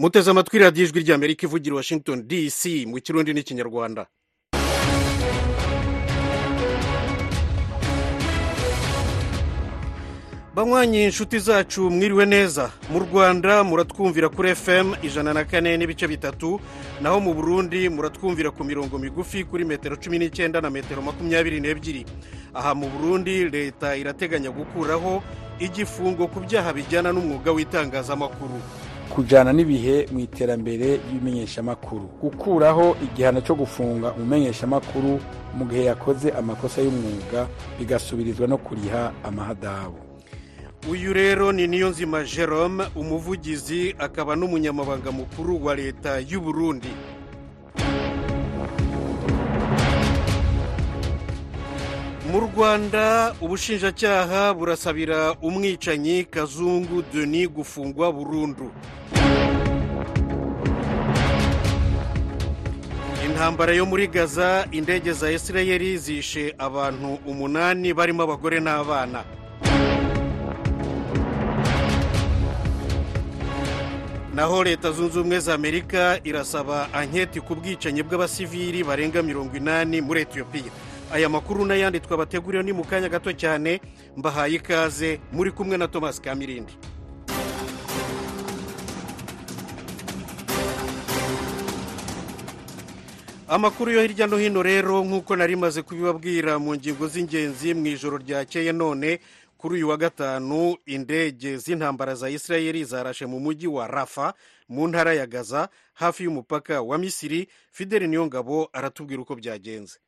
muteze amatwi radiyo ijwi ry'amerika ivugira washington dc mu kirundi n'ikinyarwanda. Banywanyi inshuti zacu mwiriwe neza. Mu rwanda muratwumvira kuri fm ijana na kane n'ibice bitatu. Naho mu burundi muratwumvira ku mirongo migufi kuri metero cumi n'icyenda na metero makumyabiri n'ebyiri. Aha mu burundi leta irateganya gukuraho igifungo ku byaha bijyana n'umwuga w'itangazamakuru. Kujyana n'ibihe mu iterambere ry'ibimenyeshamakuru. Gukuraho igihano cyo gufunga umumenyeshamakuru mu gihe yakoze amakosa y'umwuga bigasubirizwa no kuriha amahadabu uyu rero ni niyo nzima jerome umuvugizi akaba n'umunyamabanga mukuru wa leta y'u Burundi. Mu rwanda ubushinjacyaha burasabira umwicanyi kazungu deni gufungwa burundu. Intambara yo muri gaza indege za isirayeli zishe abantu umunani barimo abagore n'abana. Naho leta zunze ubumwe za amerika irasaba anketi ku bwicanyi bw'abasivili barenga mirongo inani muri etiyopiya aya makuru n'ayandi twabateguriye ni mu kanya gato cyane. Mbahaye ikaze muri kumwe na thomas kamirindi amakuru yo hirya no hino rero nk'uko nari maze kubibabwira mu ngingo z'ingenzi mu ijoro ryakeye none kuri uyu wa gatanu indege z'intambara za isirayeli zarashe mu mujyi wa rafa mu ntara ya gaza hafi y'umupaka wa misiri. Fideli niyongabo aratubwira uko byagenze.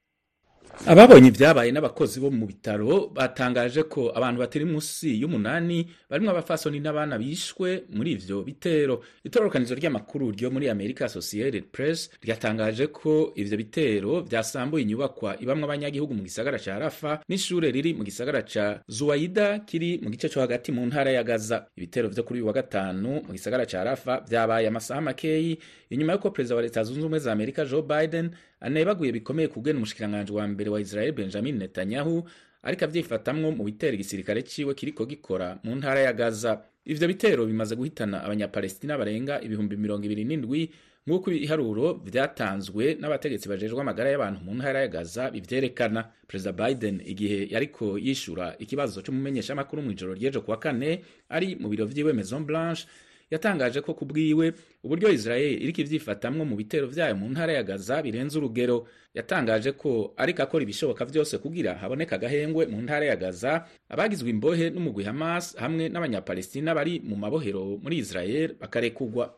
Ababonye ibyabaye n'abakozi bo mu bitaro batangaje ko abantu batari munsi y'umunani barimo abafasoni n'abana bishwe muri ivyo bitero. Itororokanizo ry'amakuru ryo muri america associated press ryatangaje ko ivyo bitero vyasambuye inyubakwa ibamwo abanyagihugu mu gisagara ca rafa n'ishure riri mu gisagara ca zuwaida kiri mu gice co hagati mu ntara ya gaza. Ibitero vyo kuri uyu wa gatanu mu gisagara ca rafa vyabaye amasaha makeyi inyuma y'uko perezida wa leta zunze ubumwe za amerika joe biden anebaguye bikomeye kugena umushikiranganji wa mbere wa israel benjamin netanyahu ariko avyifatamwo mu bitero igisirikare ciwe kiriko gikora mu ntara ya gaza. Ivyo bitero bimaze guhitana abanyapalestina barenga ibihumbi mirongo ibiri n'indwi nk'uko ibiharuro vyatanzwe n'abategetsi bajejwe amagara y'abantu mu ntara ya gaza bivyerekana. Perezida biden igihe yariko yishura ikibazo c'umumenyeshamakuru mw'ijoro ry'ejo kuwa kane ari mu biro vyiwe maison blanche yatangaje ko ku bwiwe uburyo israel iriko ivyifatamwo mu bitero vyayo mu ntara ya gaza birenze urugero. Yatangaje ko ariko akora ibishoboka vyose kugira haboneka agahengwe mu ntara ya gaza abagizwe imbohe n'umugwi hamas hamwe n'abanyapalestina bari mu mabohero muri israel bakarekugwa.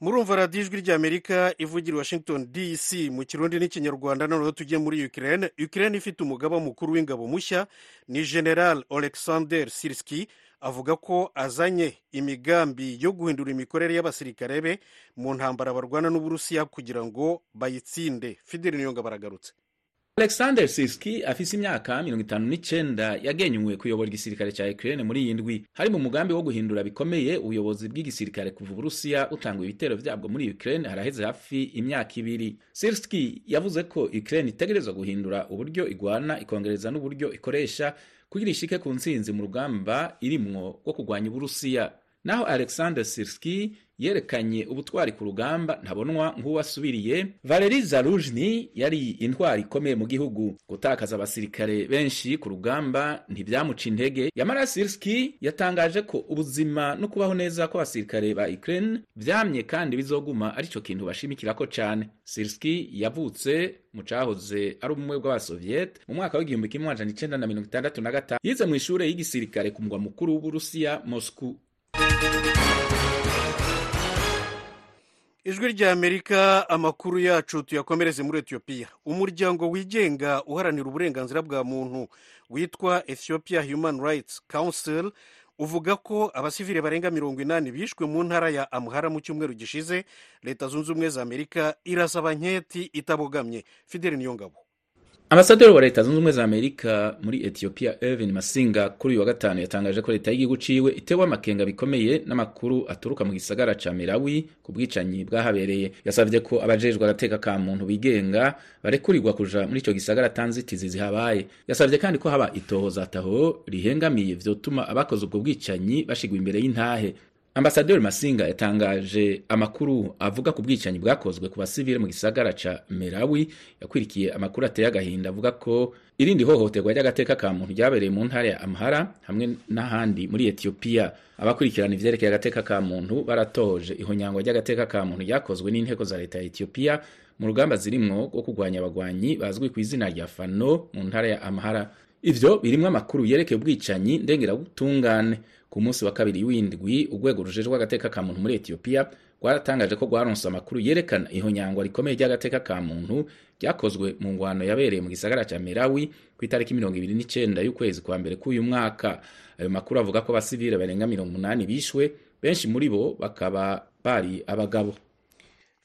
Murumva radiyo ijwi ry'amerika ivugira washington dc mu kirundi n'ikinyarwanda. Noneho tujye muri ukraine. Ukraine ifite umugaba mukuru w'ingabo mushya ni general alexander sirski. Avuga ko azanye imigambi yo guhindura imikorere y'abasirikare be mu ntambara barwana n'uburusiya kugira ngo bayitsinde. Fideli niyonga baragarutse. Alexander siski afise imyaka mirongo itanu n'icenda yagenywe kuyobora igisirikare ca ukraine muri iyi ndwi. Hari mu mugambi wo guhindura bikomeye ubuyobozi bw'igisirikare kuva uburusiya butanga ibitero vyabwo muri ukraine haraheze hafi imyaka ibiri. Sirski yavuze ko ukraine itegerezwa guhindura uburyo igwana ikongereza n'uburyo ikoresha kugira ishike ku ntsinzi mu rugamba irimwo rwo kurwanya uburusiya. Naho alexander sirski yerekanye ubutwari ku rugamba ntabonwa nk'uwasubiriye valeri Zaluzhny yari intwari ikomeye mu gihugu. Gutakaza abasirikare benshi ku rugamba ntibyamuca intege. Yamara sirski yatangaje ko ubuzima no kubaho neza kw'abasirikare ba ukraine vyamye kandi bizoguma arico kintu bashimikirako cane. Sirski yavutse mu cahoze ari ubumwe bw'abasoviet mu mwaka w'igihumbi kimwe amajana icenda na mirongo itandatu na gatanu yize mw'ishure y'igisirikare ku mugwa mukuru w'uburusiya moscow ijwi rya amerika amakuru yacu tuyakomereze muri etiyopiya umuryango wigenga uharanira uburenganzira bwa muntu witwa ethiopia human rights council uvuga ko abasivile barenga mirongo inani bishwe mu ntara ya amuhara mu cyumweru gishize leta zunze ubumwe za amerika irasaba nketi itabogamye. Fideli niyongabo. Ambasaderi wa leta zunze ubumwe za Amerika muri Ethiopia Irvin Masinga kuri uyu wa gatanu yatangaje ko leta y'igihugu ciwe itewe amakenga bikomeye n'amakuru aturuka mu gisagara ca Merawi ku bwicanyi bwahabereye. Yasavye ko abajejwe agateka ka muntu bigenga barekurirwa kuja muri ico gisagara tanzitizi zihabaye. Yasavye kandi ko haba itohoza taho rihengamiye vyotuma abakoze ubwo bwicanyi bashigwa imbere y'intahe. Ambasaderi masinga yatangaje amakuru avuga ku bwicanyi bwakozwe ku basivile mu gisagara ca merawi. Yakwirikiye amakuru ateye agahinda avuga ko irindi hohoterwa ry'agateka ka muntu ryabereye mu ntara ya amhara hamwe n'ahandi muri etiyopiya abakurikirana ivyerekeye agateka ka muntu baratoje ihonyangwa ry'agateka ka muntu ryakozwe n'inteko za leta ya etiyopiya mu rugamba zirimwo rwo kurwanya abagwanyi bazwi ku izina rya fano mu ntara ya amhara. Ivyo birimwo amakuru yerekeye ubwicanyi ndengerabutungane ku munsi wa kabiri w'indwi urwego rujejwe agateka ka muntu muri etiyopiya rwaratangaje ko rwaronse amakuru yerekana ihonyangwa rikomeye ry'agateka ka muntu ryakozwe mu ngwano yabereye mu gisagara ca merawi ku itariki mirongo ibiri n'icenda y'ukwezi kwa mbere k'uyu mwaka. Ayo makuru avuga ko abasivile barenga mirongo umunani bishwe benshi muri bo bakaba bari abagabo.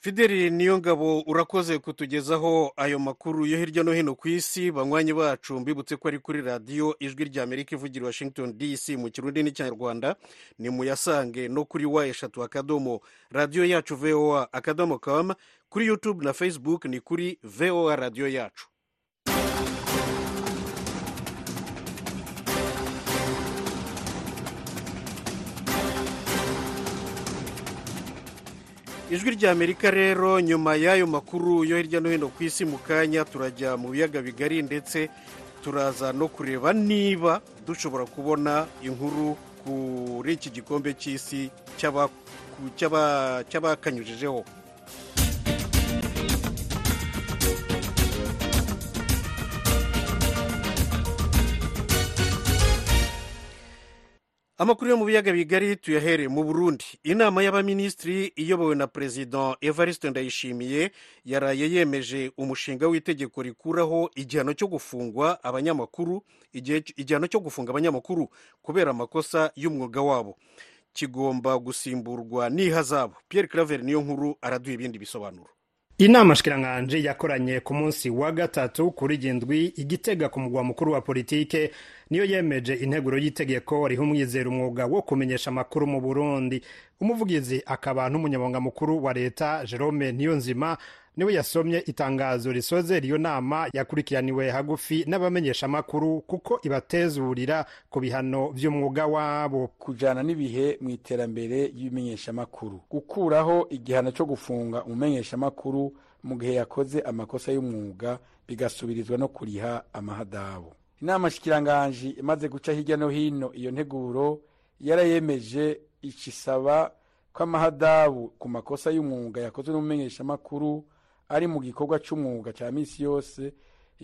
Fideli niyo ngabo urakoze kutugezaho ayo makuru yo hirya no hino ku isi. Banywanyi bacu mbibutse ko ari kuri radiyo ijwi rya amerika ivugira washington dc mu kirundi n'ikinyarwanda. Ni muyasange no kuri wa eshatu akadomo. Radiyo yacu voa akadomo com. Kuri youtube na facebook ni kuri voa radiyo yacu. Ijwi rya amerika rero nyuma y'ayo makuru yo hirya no hino ku isi mu kanya turajya mu biyaga bigari ndetse turaza no kureba niba dushobora kubona inkuru kuri iki gikombe cy'isi cy'abakanyujijeho amakuru yo mu biyaga bigari tuyahere mu burundi. Inama y'abaminisitiri iyobowe na perezida evariste ndayishimiye yaraye yemeje umushinga w'itegeko rikuraho igihano cyo gufungwa abanyamakuru igihano cyo gufunga abanyamakuru kubera amakosa y'umwuga wabo. Kigomba gusimburwa n'ihazabu. Pierre claver niyo nkuru araduha ibindi bisobanuro. Inama shikiranganje yakoranye ku munsi wa gatatu kuri gendwi igitega ku mugwa mukuru wa politike niyo yemeje integuro y'itegeko riha umwizera umwuga wo kumenyesha amakuru mu burundi. Umuvugizi akaba n'umunyamabanga mukuru wa leta jerome niyonzima ni we yasomye itangazo risoze iyo nama yakurikiraniwe hagufi n'abamenyesha amakuru kuko ibatezurira ku bihano by'umwuga wabo. Kujana n'ibihe mu iterambere ry'ibimenyeshamakuru gukuraho igihano cyo gufunga umumenyeshamakuru mu gihe yakoze amakosa y'umwuga bigasubirizwa no kuriha amahadabu inama shikiranganji imaze guca hirya no hino iyo nteguro yarayemeje icisaba ko amahadabu ku makosa y'umwuga yakozwe n'umumenyeshamakuru ari mu gikorwa cy'umwuga cya minsi yose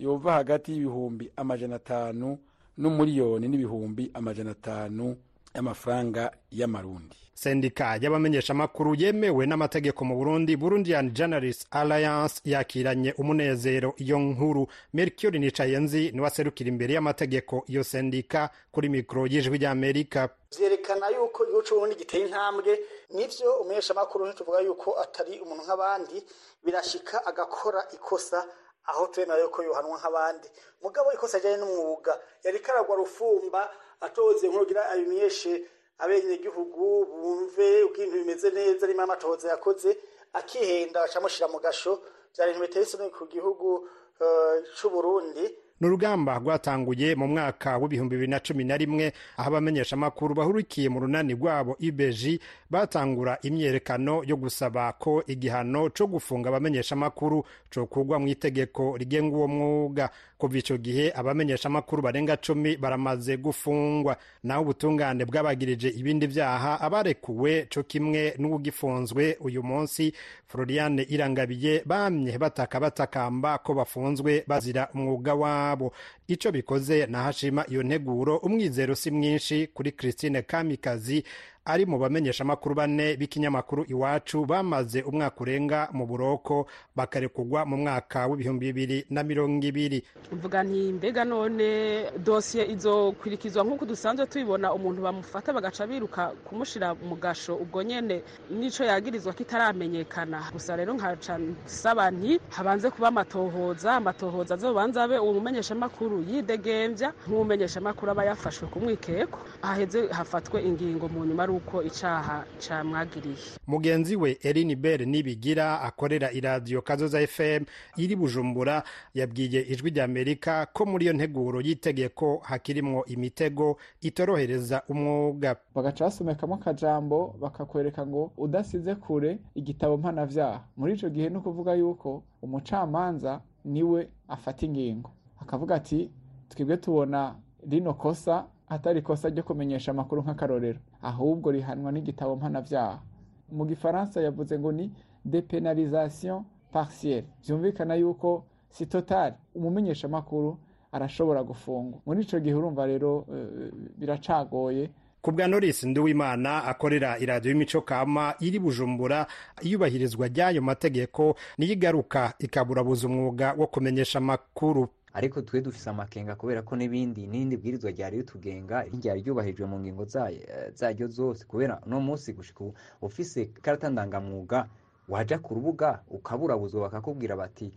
yova hagati y'ibihumbi amajana atanu n'umuriyoni n'ibihumbi amajana atanu y'amafaranga y'amarundi. Sendika y'abamenyeshamakuru yemewe n'amategeko mu burundi burundian journalist alliance yakiranye umunezero. Iyo nkuru mercure nicayenzi ni we aserukira imbere y'amategeko. Iyo sendika kuri mikoro y'ijwi ry'amerika vyerekana yuko igihugu c'uburundi giteye intambwe nivyo umumenyeshamakuru ntituvuga yuko atari umuntu nk'abandi birashika agakora ikosa aho twemera yuko yohanwa nk'abandi. Mugabo ikosa ajanye n'umwuga yariko aragwa rufumba atoze nk'ugira abimenyeshe abenegihugu bumve uko ibintu bimeze neza arimo amatohoza yakoze akihenda bacamushira mu gasho. Vyari ibintu biteye isoni ku gihugu uh, c'uburundi ni urugamba rwatanguye mu mwaka w'ibihumbi bibiri na cumi na rimwe aho abamenyeshamakuru bahurikiye mu runani rwabo ibeji batangura imyerekano yo gusaba ko igihano co gufunga abamenyeshamakuru cokugwa mu itegeko rigenga uwo mwuga. Kuva ico gihe abamenyeshamakuru barenga cumi baramaze gufungwa. Naho ubutungane bwabagirije ibindi vyaha abarekuwe co kimwe n'uwugifunzwe uyu munsi floriane irangabiye bamye bataka batakamba ko bafunzwe bazira umwuga wabo. Ico bikoze nahashima iyo nteguro umwizero si mwinshi kuri christine kamikazi ari mu bamenyeshamakuru bane b'ikinyamakuru iwacu bamaze umwaka urenga mu buroko bakarekugwa mu mwaka w'ibihumbi bibiri na mirongo ibiri. Mvuga nti mbega none dosiye izokurikizwa nk'uko dusanzwe tubibona umuntu bamufata bagaca biruka kumushira mu gasho ubwo nyene n'ico yagirizwa kitaramenyekana. Gusa rero nkaca nsaba nti habanze kuba amatohoza amatohoza azobanza abe uwo mumenyeshamakuru yidegemvya nk'umumenyeshamakuru aba yafashwe ku mwikeko haheze hafatwe ingingo mu nyuma ari y'uko icaha camwagiriye. Mugenzi we erin bell nibigira akorera iradiyo kazoza fm iri bujumbura yabwiye ijwi ry'amerika ko muri iyo nteguro y'itegeko hakirimwo imitego itorohereza umwuga. Bagaca basomekamo akajambo bakakwereka ngo udasize kure igitabo mpanavyaha. Muri ico gihe ni ukuvuga yuko umucamanza ni we afata ingingo. Akavuga ati twebwe tubona rino kosa atari ikosa ryo kumenyesha amakuru nk'akarorero. Ahubwo rihanwa n'igitabo mpanavyaha mu gifaransa yavuze ngo ni depenalisation partielle. Vyumvikana yuko si total umumenyesha amakuru arashobora gufungwa. Muri ico gihe urumva rero uh, biracagoye. Ku bwa norisi nduwimana akorera iradiyo y'imico kama iri bujumbura iyubahirizwa ry'ayo mategeko niyo igaruka ikaburabuza umwuga wo kumenyesha amakuru. Ariko twe dufise amakenga kubera ko n'ibindi n'irindi bwirizwa ryari ritugenga ryari ryubahirijwe mu ngingo zaryo zose. Kubera uno munsi gushika ufise ikarata ndangamwuga waja ku rubuga ukaburabuzwa bakakubwira bati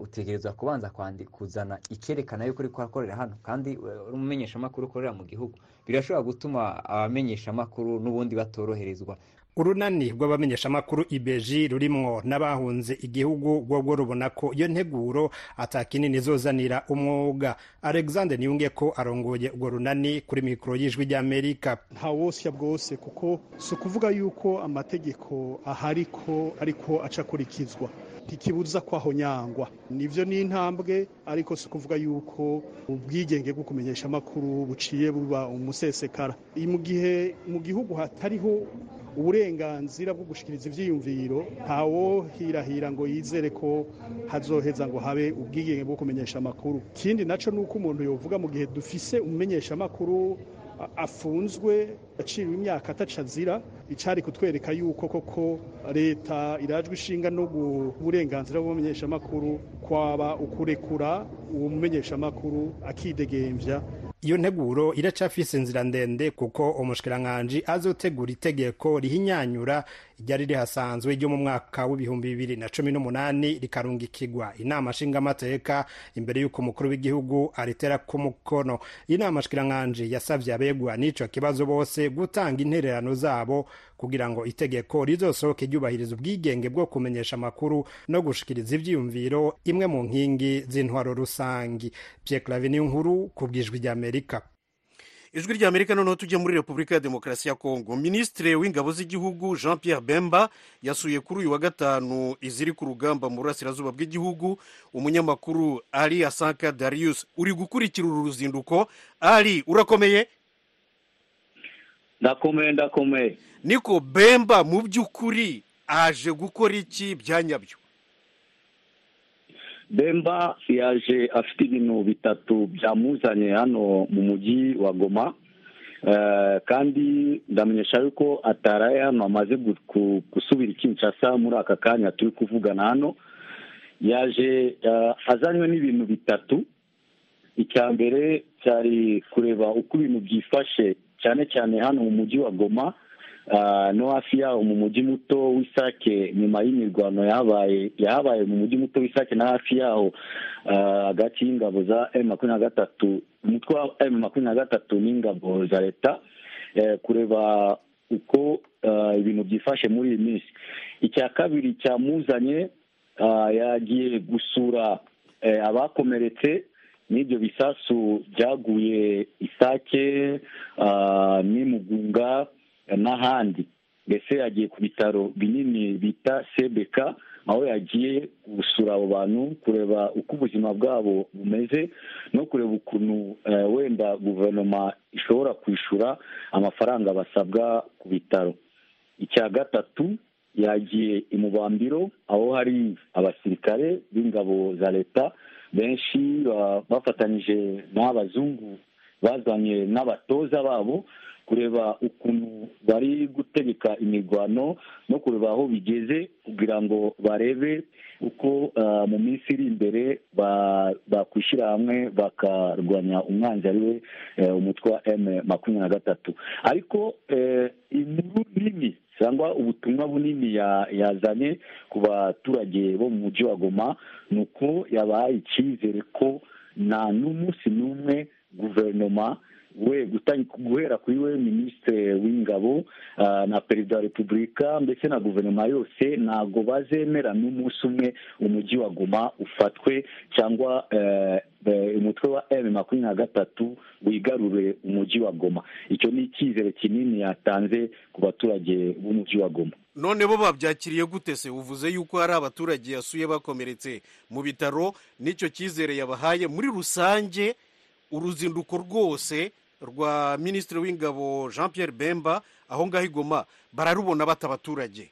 utegerezwa kubanza kuzana icyerekana yuko uri kuhakorera hano. Kandi uri umumenyeshamakuru ukorera mu gihugu. Birashobora gutuma abamenyeshamakuru n'ubundi batoroherezwa urunani rw'abamenyeshamakuru ibeji rurimwo n'abahunze igihugu rwo rubona ko iyo nteguro atakinini izozanira umwuga. Alexander niyunge ko arongoye urwo runani kuri mikoro y'ijwi ry'amerika nta wosya bwose kuko si ukuvuga yuko amategeko ahari ko ariko acakurikizwa ntikibuza ko aho nyangwa. Nivyo ni intambwe ariko si ukuvuga yuko ubwigenge bwo kumenyesha amakuru buciye buba umusesekara. Mu gihe mu gihugu hatariho uburenganzira bwo gushikiriza ivyiyumviro ntawo hirahira ngo yizere ko hazoheza ngo habe ubwigenge bwo kumenyesha amakuru. Ikindi naco nuko umuntu yovuga mu gihe dufise umumenyesha amakuru afunzwe aciriwe imyaka ataca azira. Icari kutwereka yuko koko leta irajwe ishinga no uburenganzira bw'umumenyeshamakuru kwaba ukurekura uwo mumenyeshamakuru akidegemvya iyo nteguro iracafise inzira ndende kuko umushikiranganji azotegura itegeko rihinyanyura ryari rihasanzwe ryo mu mwaka w'ibihumbi bibiri na cumi n'umunani rikarungikirwa. Inama nshingamateka imbere y'uko umukuru w'igihugu aritera ku mukono. Inama nshikiranganji yasavye abegwa n'ico kibazo bose gutanga intererano zabo kugira ngo itegeko rizosohoke ryubahiriza ubwigenge bwo kumenyesha amakuru no gushikiriza ivyiyumviro imwe mu nkingi z'intwaro rusangi. Pierre Claver nkuru ku bwijwi ry'Amerika ijwi ry'amerika noneho tujye muri repubulika ya demokarasi ya kongo minisitiri w'ingabo z'igihugu jean pierre bemba yasuye kuri uyu wa gatanu iziri ku rugamba mu burasirazuba bw'igihugu. Umunyamakuru ali asanka darius uri gukurikira uru ruzinduko. Ali urakomeye? Ndakomeye ndakomeye. Niko bemba mu by'ukuri aje gukora iki? Byanyabyo. Bemba yaje afite ibintu bitatu byamuzanye hano mu mujyi wa goma. Kandi ndamenyesha yuko ataraye hano amaze gusubira ikinshasa muri aka kanya turi kuvugana hano. Yaje azanywe n'ibintu bitatu. Icya mbere cyari kureba uko ibintu byifashe cyane cyane hano mu mujyi wa goma. No hafi yaho mu mujyi muto w'isake nyuma y'imirwano yahabaye yahabaye mu mujyi muto w'isake na hafi yaho hagati y'ingabo za emu makumyabiri na gatatu umutwe wa emu makumyabiri na gatatu n'ingabo za leta kureba uko ibintu byifashe muri iyi minsi. Icya kabiri cyamuzanye yagiye gusura abakomeretse n'ibyo bisasu byaguye isake n'imugunga n'ahandi. Mbese yagiye ku bitaro binini bita sebeka aho yagiye gusura abo bantu kureba uko ubuzima bwabo bumeze no kureba ukuntu wenda guverinoma ishobora kwishyura amafaranga basabwa ku bitaro. Icya gatatu yagiye imubambiro aho hari abasirikare b'ingabo za leta benshi bafatanyije n'abazungu bazanye n'abatoza babo kureba ukuntu bari gutegeka imirwano no kureba aho bigeze kugira ngo barebe uko mu minsi iri imbere bakwishyira hamwe bakarwanya umwanzi ari we umutwe wa emu makumyabiri na gatatu. Ariko inkuru nini cyangwa ubutumwa bunini yazanye ku baturage bo mu mujyi wa goma ni uko yabaye icyizere ko nta n'umunsi n'umwe guverinoma we guhera kuri we minisitiri w'ingabo na perezida wa repubulika mbese na guverinoma yose ntabwo bazemera n'umunsi umwe umujyi wa goma ufatwe cyangwa umutwe wa emu makumyabiri na gatatu wigarure umujyi wa goma. Icyo ni icyizere kinini yatanze ku baturage b'umujyi wa goma. None bo babyakiriye gute se? Uvuze yuko hari abaturage yasuye bakomeretse mu bitaro n'icyo cyizere yabahaye muri rusange uruzinduko rwose rwa minisitiri w'ingabo jean Pierre bemba aho ngaho igoma bararubona bata abaturage.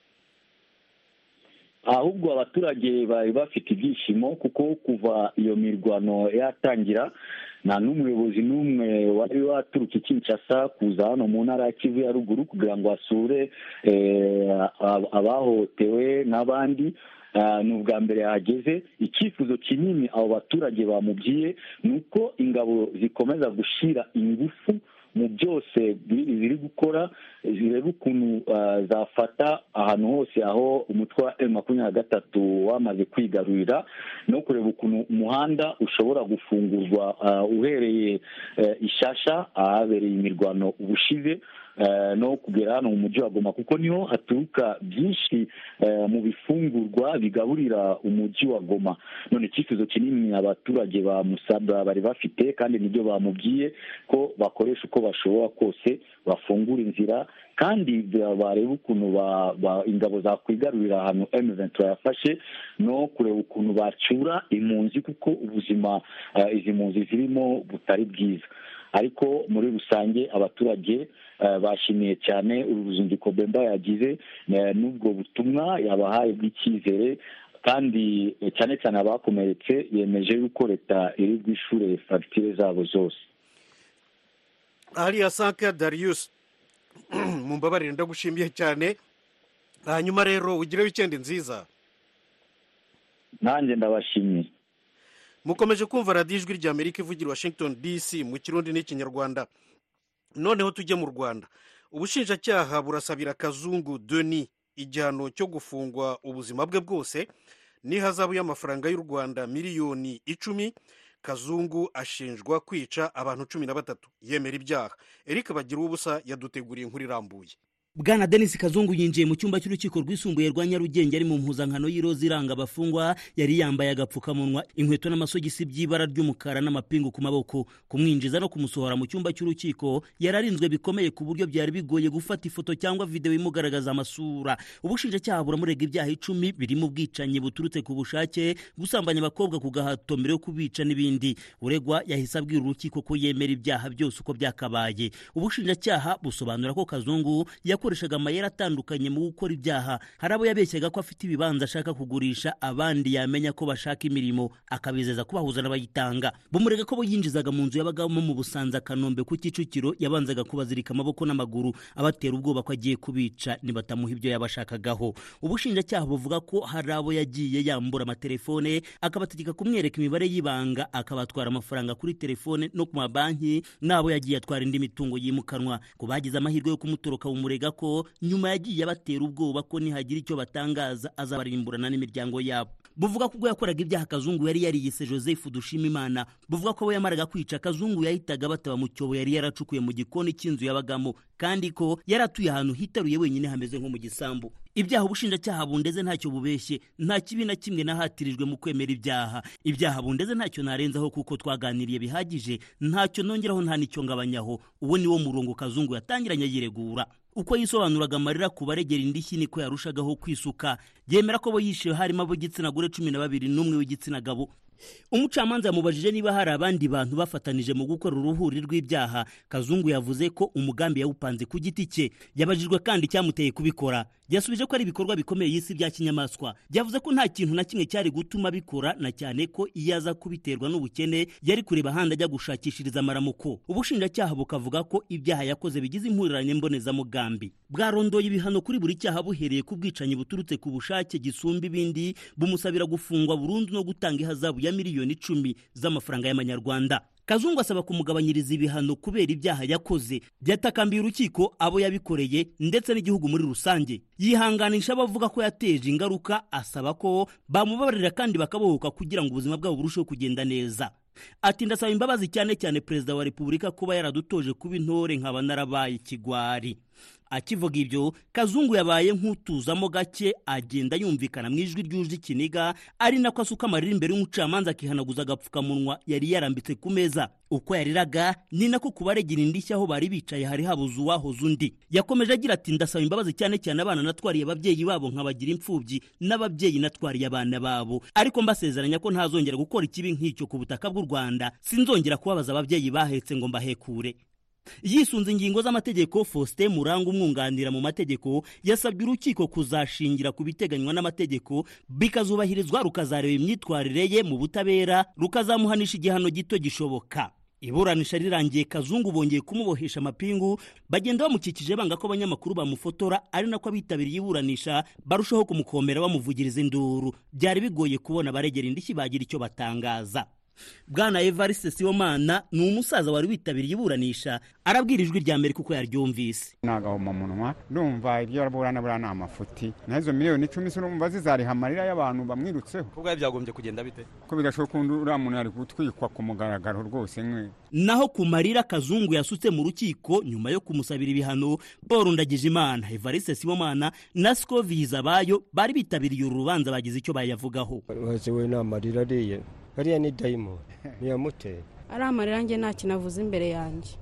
Ahubwo abaturage bari bafite ibyishimo kuko kuva iyo mirwano yatangira nta n'umuyobozi n'umwe wari waturutse Kinshasa kuza hano mu ntara ya kivu ya ruguru kugira ngo asure abahohotewe n'abandi. Ni ubwa mbere yahageze icyifuzo kinini abo baturage bamubwiye ni uko ingabo zikomeza gushyira ingufu mu byose ziri gukora zireba ukuntu zafata ahantu hose aho umutwe wa emu makumyabiri na gatatu wamaze kwigarurira no kureba ukuntu umuhanda ushobora gufungurwa uhereye ishasha ahabereye imirwano ubushize. No kugera hano mu mujyi wa goma kuko ni ho haturuka byinshi mu bifungurwa bigaburira umujyi wa goma. None icyifuzo kinini abaturage ba musabwa bari bafite kandi ni byo bamubwiye ko bakoresha uko bashobora kose bafungura inzira kandi bareba ukuntu ingabo zakwigarurira ahantu emu ventura yafashe no kureba ukuntu bacyura impunzi kuko ubuzima izi mpunzi zirimo butari bwiza. Ariko muri rusange abaturage bashimiye cyane uru ruzinduko bemba yagize n'ubwo butumwa yabahaye bw'icyizere kandi cyane cyane abakomeretse yemeje yuko leta iri bwishure fagitire zabo zose. Hariya sanka dariyusi mu mbabarire ndagushimiye cyane. Hanyuma rero ugire wikendi nziza. Nanjye ndabashimiye. Mukomeje kumva radiyo ijwi rya amerika ivugira washington dc mu kirundi n'ikinyarwanda. Noneho tujye mu rwanda. Ubushinjacyaha burasabira kazungu deni igihano cyo gufungwa ubuzima bwe bwose. N'ihazabu y'amafaranga y'u rwanda miliyoni icumi. Kazungu ashinjwa kwica abantu cumi na batatu. Yemera ibyaha. Eric bagira ubusa yaduteguriye inkuru irambuye. Bwana denis kazungu yinjiye mu cyumba cy'urukiko rwisumbuye rwa nyarugenge ari mu mpuzankano y'iroza iranga abafungwa yari yambaye agapfukamunwa inkweto n'amasogisi by'ibara ry'umukara n'amapingu ku maboko. Kumwinjiza no kumusohora mu cyumba cy'urukiko yari arinzwe bikomeye ku buryo byari bigoye gufata ifoto cyangwa videwo imugaragaza amasura. Ubushinjacyaha buramurega ibyaha icumi birimo ubwicanyi buturutse ku bushake gusambanya abakobwa ku gahato mbere yo kubica n'ibindi. Uregwa yahise abwira urukiko ko yemera ibyaha byose uko byakabaye. Ubushinjacyaha busobanura ko kazungu yakoze yakoreshaga amayeri atandukanye mu gukora ibyaha. Hari abo yabeshyaga ko afite ibibanza ashaka kugurisha abandi yamenya ko bashaka imirimo. Akabizeza kubahuza n'abayitanga. Bumurega ko bo yinjizaga mu nzu yabagamo mu busanza kanombe ku kicukiro yabanzaga kubazirika amaboko n'amaguru. Abatera ubwoba ko agiye kubica nibatamuha ibyo yabashakagaho. Ubushinjacyaha buvuga ko hari abo yagiye yambura amatelefone akabategeka kumwereka imibare y'ibanga akabatwara amafaranga kuri telefone no ku mabanki n'abo yagiye atwara indi mitungo yimukanwa. Ku bagize amahirwe yo kumutoroka bumurega ko nyuma yagiye abatera ubwoba ko nihagira icyo batangaza azabarimburana n'imiryango yabo. Buvuga ko ubwo yakoraga ibyaha kazungu yari yariyise joseph dushimimana buvuga ko abo yamaraga kwica kazungu yahitaga bataba mu cyobo yari yaracukuye mu gikoni cy'inzu yabagamo. Kandi ko yari atuye ahantu hitaruye wenyine hameze nko mu gisambu. Ibyaha ubushinjacyaha bundeze ntacyo bubeshye nta kibi na kimwe nahatirijwe mu kwemera ibyaha. Ibyaha bundeze ntacyo narenzaho kuko twaganiriye bihagije ntacyo nongeraho nta n'icyo ngabanyaho. Uwo ni wo murongo kazungu yatangiranye yiregura uko yisobanuraga amarira ku baregera indishyi niko yarushagaho kwisuka. Yemera ko bo yishyuwe harimo ab'igitsina gore cumi na babiri n'umwe w'igitsina gabo. Umucamanza yamubajije niba hari abandi bantu bafatanije mu gukora uruhuri rw'ibyaha. Kazungu yavuze ko umugambi yawupanze ku giti cye. Yabajijwe kandi icyamuteye kubikora. Yasubije ko ari ibikorwa bikomeye y'isi bya kinyamaswa. Yavuze ko nta kintu na kimwe cyari gutuma bikora na cyane ko iyo aza kubiterwa n'ubukene yari kureba ahandi ajya gushakishiriza amaramuko ubushinjacyaha bukavuga ko ibyaha yakoze bigize impurirane mbonezamugambi bwarondoye ibihano kuri buri cyaha buhereye ku bwicanyi buturutse ku bushake gisumba ibindi bumusabira gufungwa burundu no gutanga ihazabu ya miliyoni icumi z'amafaranga y'amanyarwanda. Kazungu asaba kumugabanyiriza ibihano kubera ibyaha yakoze. Byatakambiye urukiko abo yabikoreye ndetse n'igihugu muri rusange. Yihanganisha abavuga ko yateje ingaruka asaba ko bamubabarira kandi bakabohoka kugira ngo ubuzima bwabo burusheho kugenda neza. Ati ndasaba imbabazi cyane cyane perezida wa repubulika kuba yaradutoje kuba intore nkaba narabaye ikigwari. Akivuga ibyo kazungu yabaye nk'utuzamo gake agenda yumvikana mu ijwi ryuje ikiniga ari nako asuka amarira imbere y'umucamanza akihanaguza agapfukamunwa yari yarambitse ku meza. Uko yariraga ni nako kubaregera indishyi aho bari bicaye hari habuze uwahoze undi. Yakomeje agira ati ndasaba imbabazi cyane cyane abana natwariye ababyeyi babo nkabagira imfubyi n'ababyeyi natwariye abana babo. Ariko mbasezeranya ko ntazongera gukora ikibi nk'icyo ku butaka bw'u rwanda. Sinzongera kubabaza ababyeyi bahetse ngo mbahekure. Yisunze ingingo z'amategeko faustin muranga umwunganira mu mategeko yasabye urukiko kuzashingira ku biteganywa n'amategeko bikazubahirizwa rukazareba imyitwarire ye mu butabera rukazamuhanisha igihano gito gishoboka. Iburanisha rirangiye kazungu bongeye kumubohesha amapingu bagenda bamukikije banga ko abanyamakuru bamufotora ari nako abitabiriye iburanisha barushaho kumukomera bamuvugiriza induru. Byari bigoye kubona abaregera indishyi bagira icyo batangaza. Bwana evariste sibomana ni umusaza wari witabiriye iburanisha arabwira ijwi rya mbere kuko yaryumvise. Ni agahomamunwa ndumva ibyo araburana buriya ni amafuti. Nazo miliyoni icumi se urumva zizariha amarira y'abantu bamwirutseho. Kubwo byagombye kugenda bite? Ko bigashoboka undi uriya muntu yari gutwikwa ku mugaragaro rwose nkwe naho ku marira kazungu yasutse mu rukiko nyuma yo kumusabira ibihano paul ndagijimana evariste sibomana na sikoviza abayo bari bitabiriye uru rubanza bagize icyo bayavugaho. We ni amarira ariye. Hariya ni dayimoni ntiyamutera ari amarira njye nta kintu avuze imbere yanjye.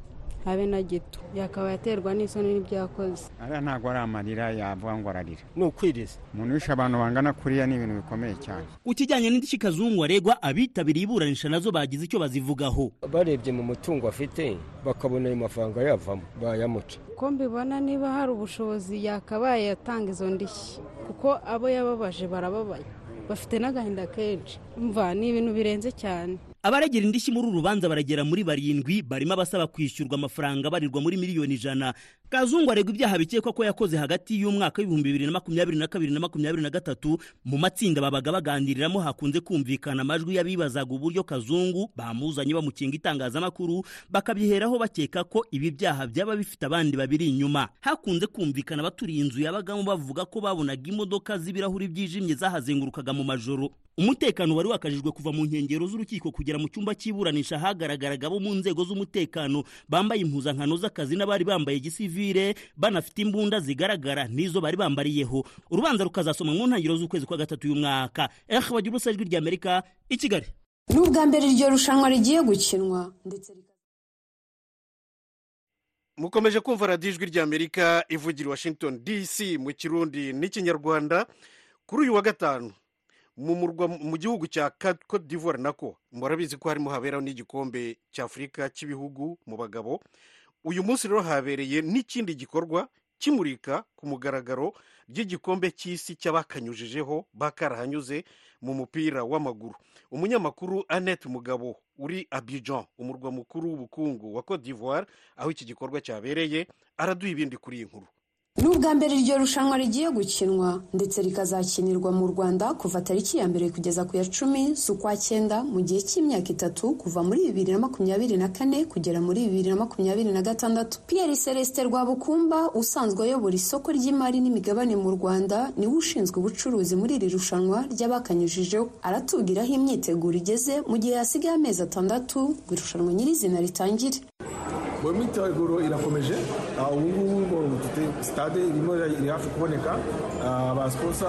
Habe na gito. Yakaba yaterwa n'isoni n'ibyo yakoze ariya ntabwo ari amarira yavuga ngo ararira. Ni ukwiriza. Umuntu wishe abantu bangana kuriya ni ibintu bikomeye cyane. Ku kijyanye n'indishyi kazungu aregwa abitabiriye iburanisha na zo bagize icyo bazivugaho. Barebye mu mutungo afite bakabona ayo mafaranga yavamo. Bayamuca. Ko mbibona niba hari ubushobozi yakabaye yatanga izo ndishyi kuko abo yababaje barababaye. Bafite n'agahinda kenshi. Mva ni ibintu birenze cyane. Abaregera indishyi muri uru rubanza baragera muri barindwi barimo abasaba kwishyurwa amafaranga abarirwa muri miliyoni ijana. Kazungu aregwa ibyaha bikekwa ko yakoze hagati y'umwaka w'ibihumbi bibiri na makumyabiri na kabiri na makumyabiri na gatatu mu matsinda babaga baganiriramo hakunze kumvikana amajwi y'abibazaga uburyo kazungu bamuzanye bamukinga itangazamakuru bakabyiheraho bakeka ko ibi byaha byaba bifite abandi babiri inyuma. Hakunze kumvikana abaturiye inzu yabagamo bavuga ko babonaga imodoka z'ibirahuri byijimye zahazengurukaga mu majoro. Umutekano wari wakajijwe kuva mu nkengero z'urukiko kugera mu cyumba cy'iburanisha hagaragaraga abo mu nzego z'umutekano bambaye impuzankano z'akazi n'abari bambaye gisivire banafite imbunda zigaragara n'izo bari bambariyeho. Urubanza rukazasoma mu ntangiriro z'ukwezi kwa gatatu y'umwaka eh bagira ubusa ijwi rya amerika i kigali. Ni ubwa mbere iryo rushanwa rigiye gukinwa ndetse mukomeje kumva radiyo ijwi rya amerika ivugira washington dc mu kirundi n'ikinyarwanda kuri uyu wa gatanu. Mu murwa mu gihugu cya cote d'ivoire nako murabizi ko harimo haberaho n'igikombe cy'afurika cy'ibihugu mu bagabo. Uyu munsi rero habereye n'ikindi gikorwa kimurika ku mugaragaro ry'igikombe cy'isi cy'abakanyujijeho bakarahanyuze mu mupira w'amaguru. Umunyamakuru annette mugabo uri abidjan umurwa mukuru w'ubukungu wa cote d'ivoire aho iki gikorwa cyabereye araduha ibindi kuri iyi nkuru. Ni ubwa mbere iryo rushanwa rigiye gukinwa ndetse rikazakinirwa mu rwanda kuva tariki ya mbere kugeza ku ya cumi z'ukwa cyenda mu gihe cy'imyaka itatu kuva muri bibiri na makumyabiri na kane kugera muri bibiri na makumyabiri na gatandatu. Pierre celestin rwabukumba usanzwe ayobora isoko ry'imari n'imigabane mu rwanda ni we ushinzwe ubucuruzi muri iri rushanwa ry'abakanyujijeho. Aratubwira aho imyiteguro igeze mu gihe hasigaye amezi atandatu ngo irushanwa nyirizina ritangire. Mu myiteguro irakomeje ubu ngubu sitade irimo iri hafi kuboneka. Abasiposa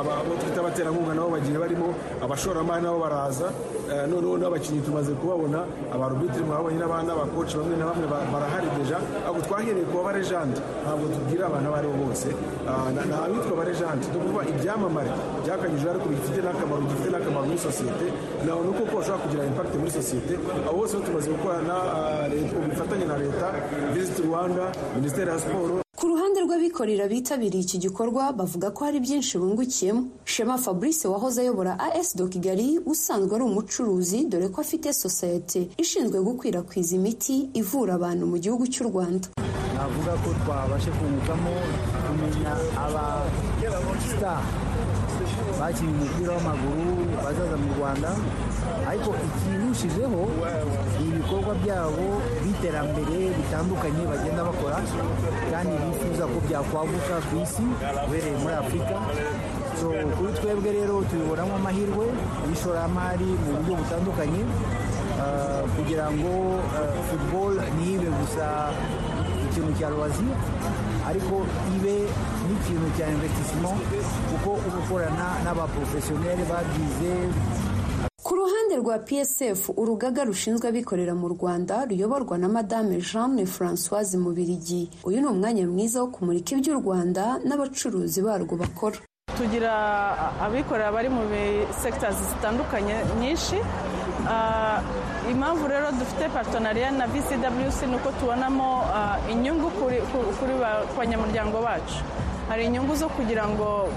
abo twita abaterankunga nabo bagiye barimo abashoramari nabo baraza. Noneho n'abakinnyi tumaze kubabona abarubitiri mwabonye n'abakoci bamwe na bamwe barahari deja. Ntabwo twahereye ku barejante ntabwo tubwira abantu abo ari bo bose ni abitwa abarejante ni ukuvuga ibyamamare byakanyuje ariko bifite n'akamaro gifite n'akamaro muri sosiyete nawe ni uko bashobora kugira impakiti muri sosiyete abo bose tumaze gukorana ubufatanye na leta visiti rwanda minisiteri ya siporo ku ruhande rw'abikorera bitabiriye iki gikorwa bavuga ko hari byinshi bungukiyemo. Shema fabrice wahoze ayobora as do kigali usanzwe ari umucuruzi dore ko afite sosiyete ishinzwe gukwirakwiza imiti ivura abantu mu gihugu cy'u rwanda. Navuga ko twabashe kungukamo kumenya aba sita bakinnye umupira w'amaguru bazaza mu rwanda. Ariko ikinushijeho ni ibikorwa byabo by'iterambere bitandukanye bagenda bakora kandi bifuza ko byakwaguka ku isi uhereye muri afurika kuri twebwe rero tubibonamo amahirwe y'ishoramari mu buryo butandukanye. Uh, kugira ngo uh, football ntibe gusa ikintu cya loisir ariko ibe n'ikintu cya investissement kuko uba ukorana n'abaprofesiyoneri babyize ku ruhande rwa psf urugaga rushinzwe abikorera mu rwanda ruyoborwa na madame jeanne francoise mubirigi. Uyu ni umwanya mwiza wo kumurika iby'u rwanda n'abacuruzi barwo bakora. Tugira abikorera bari mu sectors zitandukanye nyinshi. Ah, impamvu rero dufite partenariat na vcwc ni uko tubonamo ah, inyungu ku banyamuryango bacu. Hari inyungu zo kugira ngo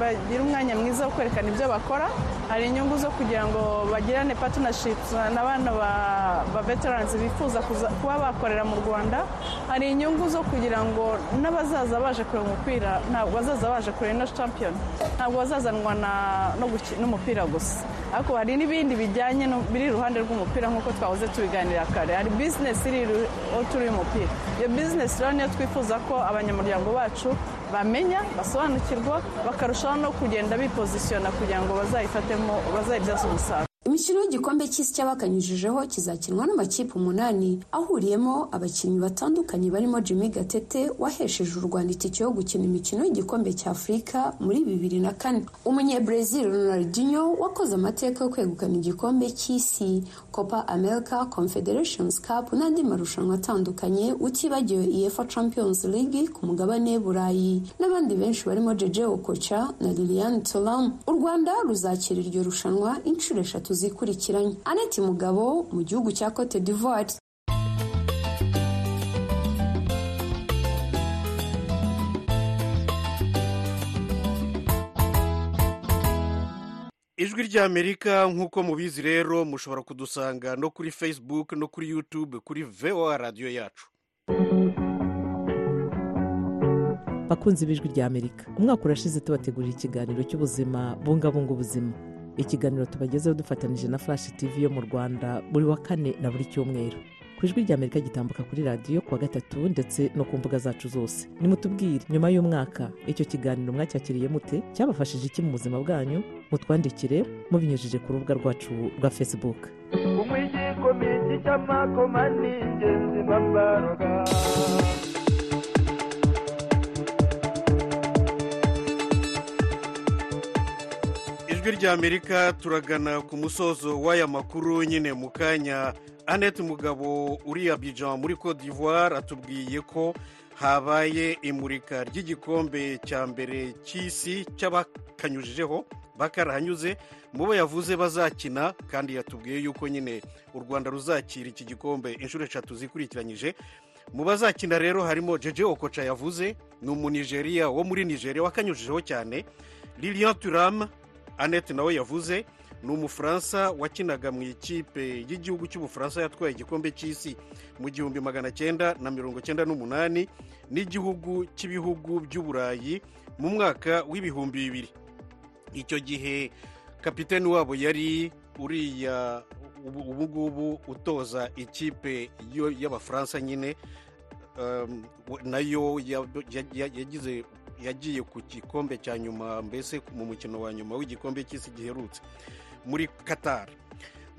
bagire umwanya mwiza wo kwerekana ibyo bakora. Hari inyungu zo kugira ngo bagirane partnerships na bana ba- veterans bifuza kuba bakorera mu rwanda. Hari inyungu zo kugira ngo n'abazaza baje kureba umupira ntabwo bazaza baje kureba ino champion ntabwo bazazanwa n'umupira gusa. Ariko hari n'ibindi bijyanye biri iruhande rw'umupira nk'uko twahoze tubiganira kare. Hari bizinesi iri turi umupira. Iyo bizinesi rero niyo twifuza ko abanyamuryango bacu bamenya basobanukirwa bakarushaho no kugenda bipozisiyona kugira ngo bazayibyaze umusaruro. Imikino y'igikombe cy'isi cy'abakanyujijeho kizakinwa n'amakipe umunani ahuriyemo abakinnyi batandukanye barimo jimmy gatete wahesheje u rwanda itike yo gukina imikino y'igikombe cya afurika muri bibiri na kane. Umunyebrezil ronaldinho wakoze amateka yo kwegukana igikombe cy'isi copa america confederations cup n'andi marushanwa atandukanye utibagiwe uefa champions league ku mugabane burayi. N'abandi benshi barimo jeje okocha na liliane turam u rwanda ruzakira iryo rushanwa inshuro eshatu zikurikiranye. Aneti mugabo mu gihugu cya cote d'ivoire. Ijwi ry'amerika nk'uko mubizi rero mushobora kudusanga no kuri facebook no kuri youtube kuri voa radiyo yacu. Bakunzi b'ijwi rya amerika. Umwaka urashize tubategurira ikiganiro cy'ubuzima bungabunga ubuzima. Ikiganiro tubagezeho dufatanyije na flash tv yo mu rwanda buri wa kane na buri cyumweru. Ku ijwi rya amerika gitambuka kuri radiyo kuwa gatatu ndetse no ku mbuga zacu zose. Nimutubwire nyuma y'umwaka icyo kiganiro mwacyakiriye mute? Cyabafashije iki mu buzima bwanyu? Mutwandikire mubinyujije ku rubuga rwacu rwa facebook. Umwigikomiki cy'amakoma ni ingenzi ijwi ry'amerika turagana ku musozo w'aya makuru nyine mu kanya. Annette mugabo uri Abidjan muri cote d'ivoire atubwiye ko habaye imurika ry'igikombe cya mbere cy'isi cy'abakanyujijeho bakarahanyuze mu bo yavuze bazakina kandi yatubwiye yuko nyine u rwanda ruzakira iki gikombe inshuro eshatu zikurikiranyije. Mu bazakina rero harimo jeje okoca yavuze ni umunigeriya wo muri nigeria wakanyujijeho cyane. Lilian turam annette nawe yavuze ni umufaransa wakinaga mu ikipe y'igihugu cy'ubufaransa yatwaye igikombe cy'isi. Mu gihumbi magana cyenda na mirongo cyenda n'umunani n'igihugu cy'ibihugu by'uburayi mu mwaka w'ibihumbi bibiri. Icyo gihe kapiteni wabo yari uriya ubu ubu ngubu utoza ikipe y'abafaransa nyine um, na yo ya- ya- ya- yagize yagiye ku gikombe cya nyuma mbese mu mukino wa nyuma w'igikombe cy'isi giherutse muri qatar.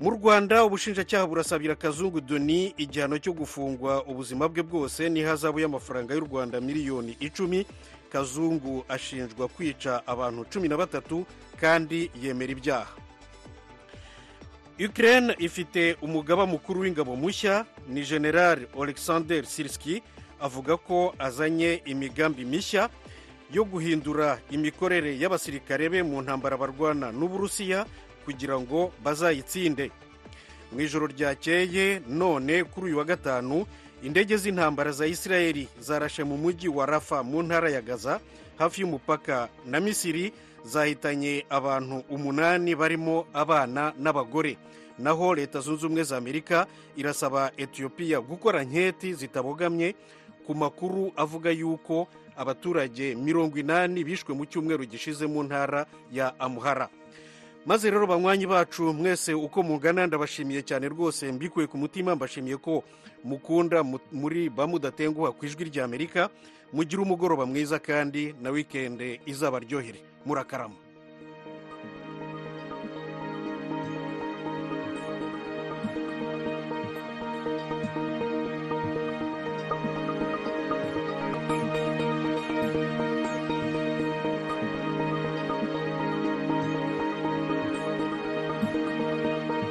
Mu rwanda ubushinjacyaha burasabira kazungu doni igihano cyo gufungwa. Ubuzima bwe bwose n'ihazabu y'amafaranga y'u rwanda miliyoni icumi. Kazungu ashinjwa kwica abantu cumi na batatu kandi yemera ibyaha. Ukraine ifite umugaba mukuru w'ingabo mushya ni general alexander sirski avuga ko azanye imigambi mishya yo guhindura imikorere y'abasirikare be mu ntambara barwana n'uburusiya kugira ngo bazayitsinde. Mu ijoro ryakeye none kuri uyu wa gatanu indege z'intambara za isirayeli zarashe mu mujyi wa rafa mu ntara ya gaza hafi y'umupaka na misiri zahitanye abantu umunani barimo abana n'abagore. Naho leta zunze ubumwe za amerika irasaba etiyopiya gukora nketi zitabogamye ku makuru avuga yuko abaturage mirongo inani bishwe mu cyumweru gishize mu ntara ya amuhara maze rero banywanyi bacu mwese uko mungana ndabashimiye cyane rwose mbikuye ku mutima mbashimiye ko mukunda mu- muri bamudatenguha ku ijwi ry'amerika mugire umugoroba mwiza kandi na wikende izabaryohere. Murakarama.